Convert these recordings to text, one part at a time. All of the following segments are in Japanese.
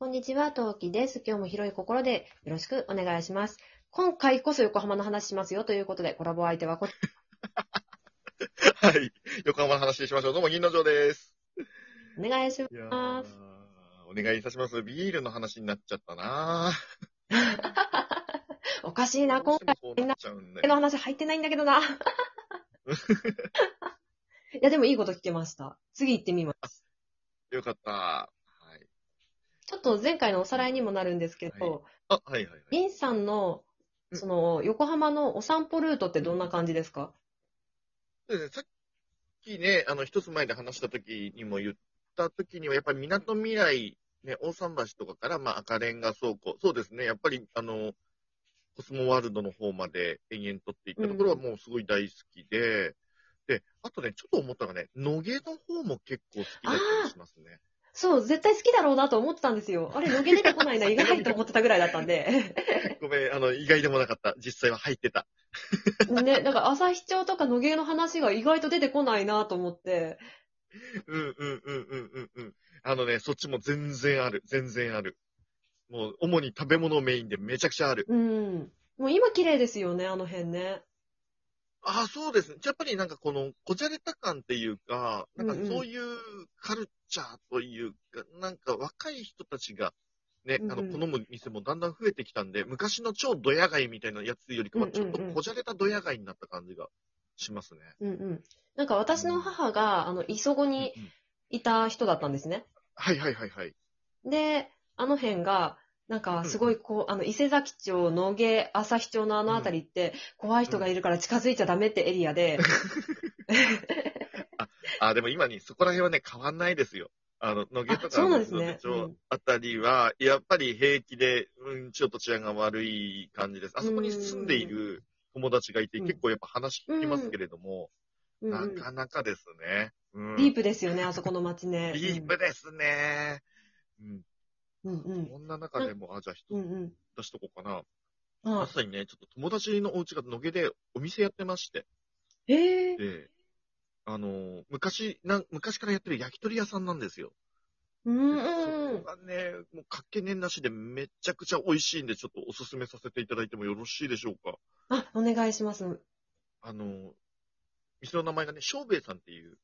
こんにちは、トウキです。今日も広い心でよろしくお願いします。今回こそ横浜の話しますよということで、コラボ相手はこ、はい。横浜の話しましょう。どうも、銀の城です。お願いします。お願いいたします。ビールの話になっちゃったな おかしいな、今回どうしてもそうなっちゃうんでの話入ってないんだけどな。いや、でもいいこと聞けました。次行ってみます。よかった。はい。ちょっと前回のおさらいにもなるんですけど、あ、はいはいはい。リンさんの、その、横浜のお散歩ルートってどんな感じですか？そうですね、さっきね、あの、一つ前で話した時にも言った時には、やっぱり港未来、ね、大桟橋とかから、まあ、赤レンガ倉庫。そうですね、やっぱり、あの、コスモワールドの方まで延々とっていったところはもうすごい大好きで、で、あとね、ちょっと思ったのがね、野毛の方も結構好きだったりしますね。そう、絶対好きだろうなと思ってたんですよ。あれ、野毛出てこないな、意外と思ってたぐらいだったんで。ごめん、あの、意外でもなかった。実際は入ってた。ね、なんか朝日町とか野毛の話が意外と出てこないなと思って。うんうんうんうんうんうん。あのね、そっちも全然ある。全然ある。もう、主に食べ物メインでめちゃくちゃある。うん。もう今綺麗ですよね、あの辺ね。あ、そうですね。やっぱりなんかこの、こじゃれた感っていうか、なんかうんうんそういうカルチャーというか、なんか若い人たちが、ね、あの、うんうん好む店もだんだん増えてきたんで、昔の超ドヤ街みたいなやつよりかは、ちょっとうんうんうんこじゃれたドヤ街になった感じがしますね。うんうん。なんか私の母が、あの、磯子にうんうんいた人だったんですね。はいはいはいはい。で、あの辺が、なんかすごいこう、あの、伊勢崎町、野毛、旭町のあの辺りって、怖い人がいるから近づいちゃダメってエリアで、あ、でも今にそこら辺はね、変わんないですよ。あの、野毛とか、野毛町あたりは、やっぱり平気で、うん、ちょっと治安が悪い感じです。あそこに住んでいる友達がいて、うん結構やっぱ話聞きますけれども、なんかなかですね。うん。ディープですよね、あそこの街ね。ディープですね。うん。うんうん。こんな中でも、あ、じゃあ一。出しとこうかな。あまさにね、ちょっと友達のお家が野毛でお店やってまして、ええで、あの、昔、な昔からやってる焼き鳥屋さんなんですよ。うんうんうそんこがね、もうかけねなしでめちゃくちゃ美味しいんで、ちょっとおすすめさせていただいてもよろしいでしょうか。あ、お願いします。あの、店の名前がね、正兵衛さんっていう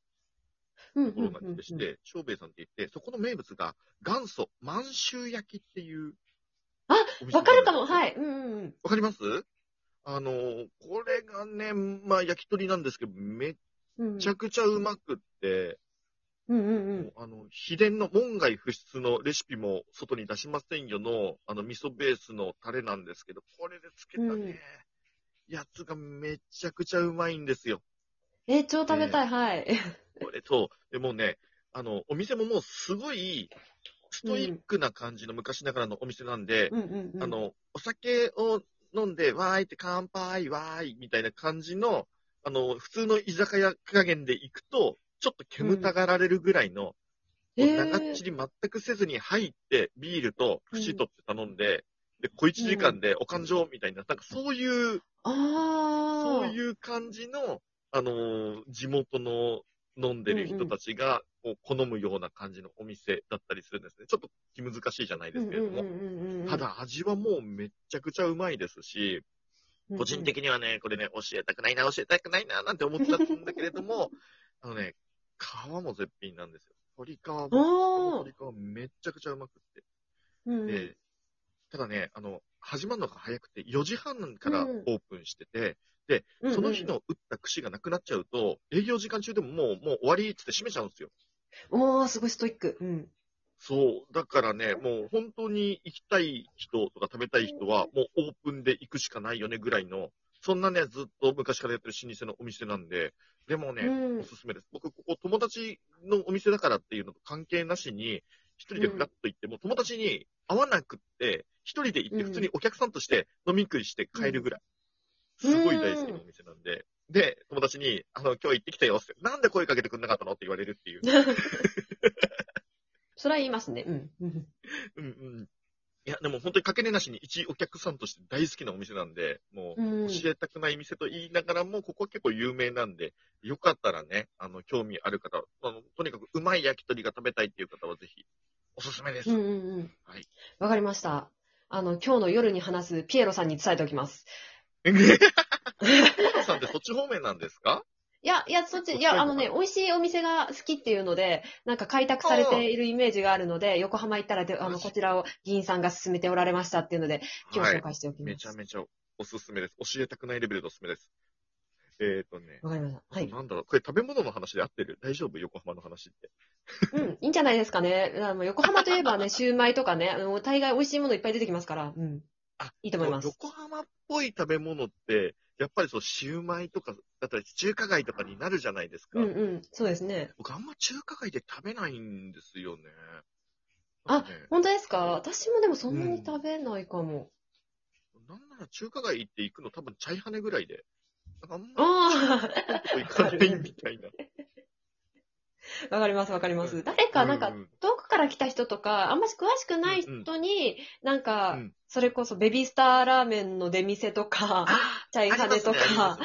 うんところなんでして、正兵衛さんって言って、そこの名物が元祖満州焼きっていうあわかるかも、はい。うんうんうん。わかります？あの、これがね、まあ焼き鳥なんですけど、めっうんちゃくちゃうまくって、うんうんうん。あの、秘伝の門外不出のレシピも外に出しませんよの、あの、味噌ベースのタレなんですけど、これでつけたね、うんやつがめちゃくちゃうまいんですよ。え、超食べたい、はい。これと、でもね、あの、お店ももうすごい、ストイックな感じの昔ながらのお店なんで、うんうんうん。あ、の、お酒を飲んで、わーいって乾杯、わーい、みたいな感じの、あの、普通の居酒屋加減で行くと、ちょっと煙たがられるぐらいの、えー長っちり全くせずに入って、ビールと串取って頼んで、で、小一時間でお勘定みたいな、なんかそういう。そういう感じの、あのー地元の飲んでる人たちが、こう好むような感じのお店だったりするんですね。ちょっと気難しいじゃないですけれども。た、だ味はもうめっちゃくちゃうまいですし、個人的にはね、これね、教えたくないな、教えたくないな、なんて思っちゃったんだけれども、あのね、皮も絶品なんですよ。鶏皮も、鶏皮めっちゃくちゃうまくって。で、ただね、あの、始まるのが早くて、4時半からオープンしてて、うんうんその日の打った串がなくなっちゃうと、営業時間中でももう、もう終わりっつって閉めちゃうんですよ。おー、すごいストイック。うん。そう。だからね、もう本当に行きたい人とか食べたい人は、もうオープンで行くしかないよねぐらいの、そんなね、ずっと昔からやってる老舗のお店なんで、でもね、うんおすすめです。僕、ここ友達のお店だからっていうのと関係なしに、一人でフラッと行って、もう友達に会わなくって、一人で行って普通にお客さんとして飲み食いして帰るぐらい。すごい大好きなお店なんで。で、友達に、あの、今日行ってきたよって、なんで声かけてくんなかったのって言われるっていう。それは言いますね。うん。うんうんうん。いや、でも本当にかけねなしに一お客さんとして大好きなお店なんで、もう、うん。教えたくない店と言いながらも、ここは結構有名なんで、よかったらね、あの、興味ある方は、あの、とにかくうまい焼き鳥が食べたいっていう方はぜひ、おすすめです。うんうんうん。はい。わかりました。あの、今日の夜に話すピエロさんに伝えておきます。さんってそっち方面なんですか？いや、いや、そっち、いや、あのね、美味しいお店が好きっていうので、なんか開拓されているイメージがあるので、横浜行ったらで、あの、こちらを議員さんが勧めておられましたっていうので、今はい日紹。介しておきます。めちゃめちゃおすすめです。教えたくないレベルでおすすめです。えっ、ー、とね、わかりました。はい。なんだろう、これ食べ物の話で合ってる？大丈夫？横浜の話って。うん、いいんじゃないですかね。あの横浜といえばね、シューマイとかね、あの大概美味しいものいっぱい出てきますから、うん。あ、いいと思います。横浜っぽい食べ物って、やっぱりそう、シューマイとか、だったり中華街とかになるじゃないですか。うんうん、そうですね。僕あんま中華街で食べないんですよね。ね本当ですか？私もでもそんなに食べないかも。なんなら中華街行って行くの多分チャイハネぐらいで。あんまあり行かないみたいな。あ、わかりますわかります。うん。誰か、なんか遠くから来た人とか、あんまし詳しくない人に、なんか、うん。それこそベビースターラーメンの出店とか、チャイハネとか、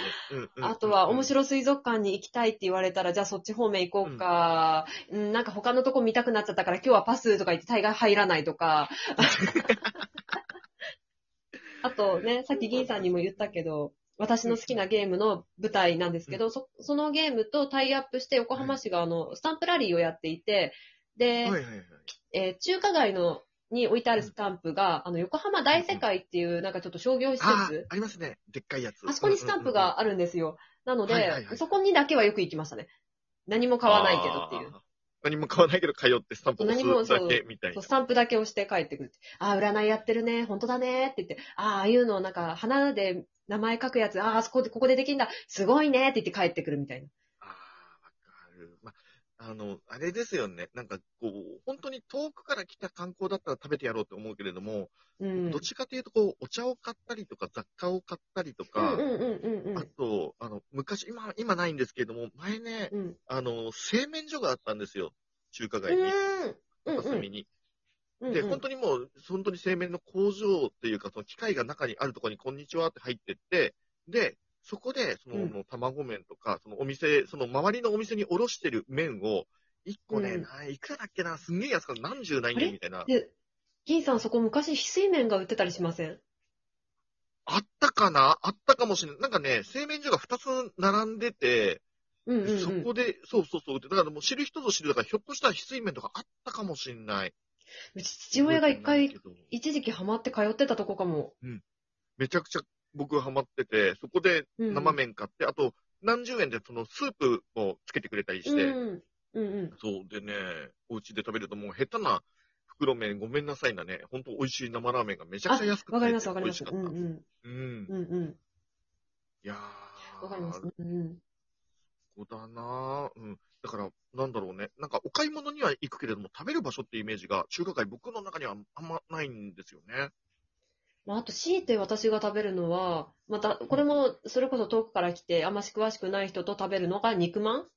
あとは面い。白水族館に行きたいって言われたら、じゃあそっち方面行こうか、うん、なんか他のとこ見たくなっちゃったから今日はパスとか言って大概入らないとか。あとね、さっき銀さんにも言ったけど、私の好きなゲームの舞台なんですけど、そそのゲームとタイアップして横浜市があの、スタンプラリーをやっていて、で、はいはいはい。えー中華街のに置いてあるスタンプが、あの、横浜大世界っていう、なんかちょっと商業施あ設、ありますね。でっかいやつ。あそこにスタンプがあるんですよ。なので、はいはいはいそこにだけはよく行きましたね。何も買わないけどっていう。あー。何も買わないけど通ってスタンプ押すだけみたいな。スタンプだけ押して帰ってくるって。ああ、占いやってるね。本当だね。って言って、ああ、ああいうのなんか、花で名前書くやつ、ああ、そこで、ここでできんだ。すごいね。って言って帰ってくるみたいな。ああ、わかる。まあの、あれですよね。なんかこう、本当に遠くから来た観光だったら食べてやろうと思うけれども、うん。どっちかというとこう、お茶を買ったりとか雑貨を買ったりとうんか、あ昔、今、今ないんですけれども、前ね、うん。あの、製麺所があったんですよ。中華う街に。ん。うん。うん。で、本当にもう、本当に製麺の工場っていうか、その機械が中にあるところに、こんにちはって入ってって、で、そこで、その、うん卵麺とか、そのお店、その周りのお店におろしてる麺を、一個ね、うんないくらだっけな、すんげえ安かった、何十何円みたいな。で、銀さんそこ昔、翡翠麺が売ってたりしません？あったかな？あったかもしれない。なんかね、製麺所が2つ並んでて、うんうん、うん。そこで、そうそうそう。だからもう知る人ぞ知る、だからひょっとしたら翡翠麺とかあったかもしれない。うち父親が一回、一時期ハマって通ってたとこかも。めちゃくちゃ僕ハマってて、そこでうん生麺買って、あと何十円でそのスープもつけてくれたりして、うん。うんうん。そうでね、お家で食べるともう下手な袋麺ごめんなさいなね、ほんと美味しい生ラーメンがめちゃくちゃ安くてわかりますわかります。うんうん。うん。うんうん。いやー、わかります。うんうん。ここだなうん。だから、なんだろうね。なんか、お買い物には行くけれども、食べる場所っていうイメージが、中華街、僕の中にはあんまないんですよね。まあ、あと、強いて私が食べるのは、また、これも、それこそ遠くから来て、あんまし詳しくない人と食べるのが肉まん？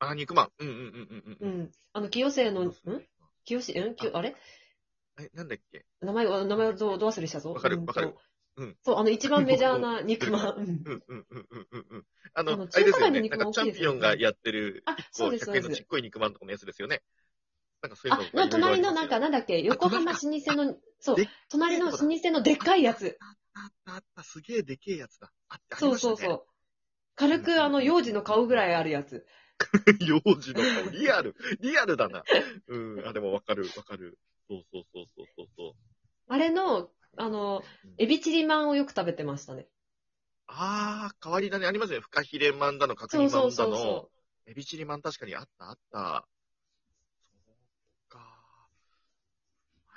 あ、肉まん。うんうんうんうんううん。ん。あの、清瀬の、ん？清瀬、ん？きあれ？え、なんだっけ？名前を、名前をどうど忘れしたぞ？わかるわかる。うん。そう、あの、一番メジャーな肉まん。うん。うん。うん。うん。うん。あの、あのあれですよね。中華街の肉なん。かチャンピオンがやってる、あ、そうです、そう100円のです。ちっこい肉まん。とかのやつですよね。なん。かそういうあの、がの隣のなん。か、なん。だっけ、横浜老舗の、そう隣の老舗のでっかいやつ。あったあった、すげえでけえやつだ。あって、ありそう。そうそう。軽く、あの、幼児の顔ぐらいあるやつ。幼児の顔、リアル、リアルだな。うん、あ、でもわかる、わかる。そうそうそうそうそうそう。あれの、あの、うんエビチリマンをよく食べてましたね。あー、変わり種ありますね。フカヒレマンだの、角煮マンだそうそうそう。エビチリマン確かにあった、あった。そうか。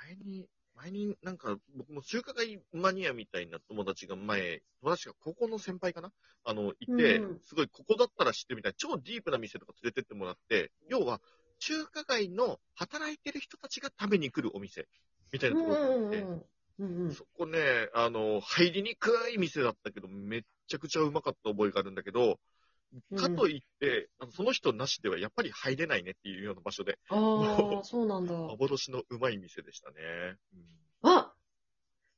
前に、前になんか、僕も中華街マニアみたいな友達が前、友達が高校の先輩かな？あの、いて、うんすごいここだったら知ってみたい。超ディープな店とか連れてってもらって、要は、中華街の働いてる人たちが食べに来るお店、みたいなところがあって、うんうんうんうんうん。そこね、あの、入りにくい店だったけど、めっちゃくちゃうまかった覚えがあるんだけど、うんかといって、あのその人なしではやっぱり入れないねっていうような場所で、ああ、そうなんだ。幻のうまい店でしたね。あ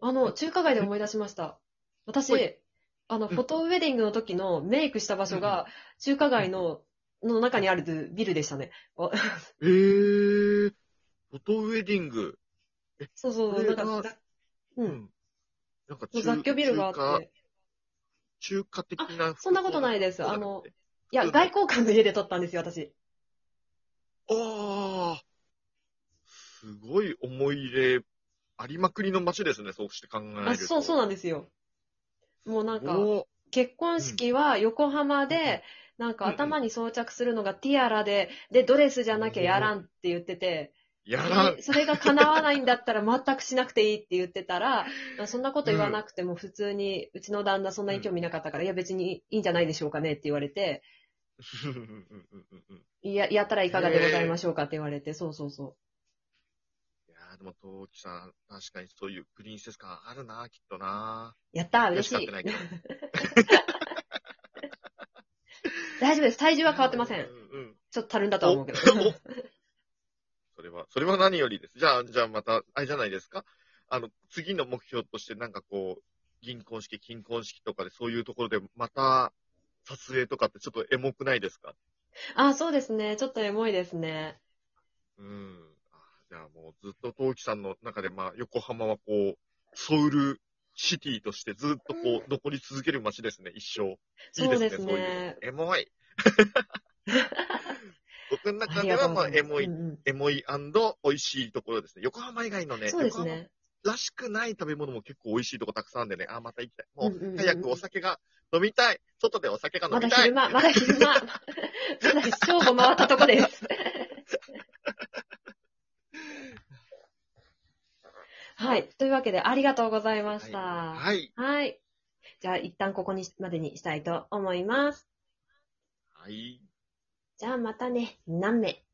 あの、中華街で思い出しました。私あの、うんフォトウェディングの時のメイクした場所が、中華街の、の中にあるビルでしたね。あえー、フォトウェディング。そうそう、なんか、ざう。。うんなんか雑居ビルがあ中って。中華的なそんなことないです。あのいや、外交官の家で撮ったんですよ、私。ああ、すごい思い入れありまくりの街ですね、そうして考えると。あ、そう、そうなんですよ。もうなんか、お結婚式は横浜で、なんか頭に装着するのがティアラで、で、ドレスじゃなきゃやらんって言ってて、やらんで。それが叶わないんだったら全くしなくていいって言ってたら、あそんなこと言わなくても普通に、うちの旦那そんなに興味なかったから、いや別にいいんじゃないでしょうかねって言われて、いや、やったらいかがでございましょうかって言われて、そうそうそいやーでも、トキさん、確かにそういうプリンセス感あるな、きっとな。う。やったー、嬉しい。大丈夫です。体重は変わってません。うんうん。ちょっとたるんだとは思うけど。それは、何よりです。じゃあ、じゃあまた、あれじゃないですか？あの、次の目標として、なんかこう、銀婚式、金婚式とかで、そういうところで、また、撮影とかってちょっとエモくないですか？あ、そうですね。ちょっとエモいですね。うん。あじゃあもうずっと陶器さんの中で、まあ、横浜はこう、ソウルシティとしてずっとこう、残り続ける街ですね、一生。いいそうですそういうエモい。僕の中では、まあ。エモい、うんうんエモい美味しいところですね。横浜以外のね、そうですね。らしくない食べ物も結構美味しいとこたくさんあるんでね、あ、また行きたい。もう、早くお酒が飲みたい。外でお酒が飲まだみたい。昼間、まだ昼間。まだ正午回ったとこです。はい。というわけで、ありがとうございました。はい。はい。じゃあ、一旦ここにまでにしたいと思います。はい。じゃあ、またね、何名？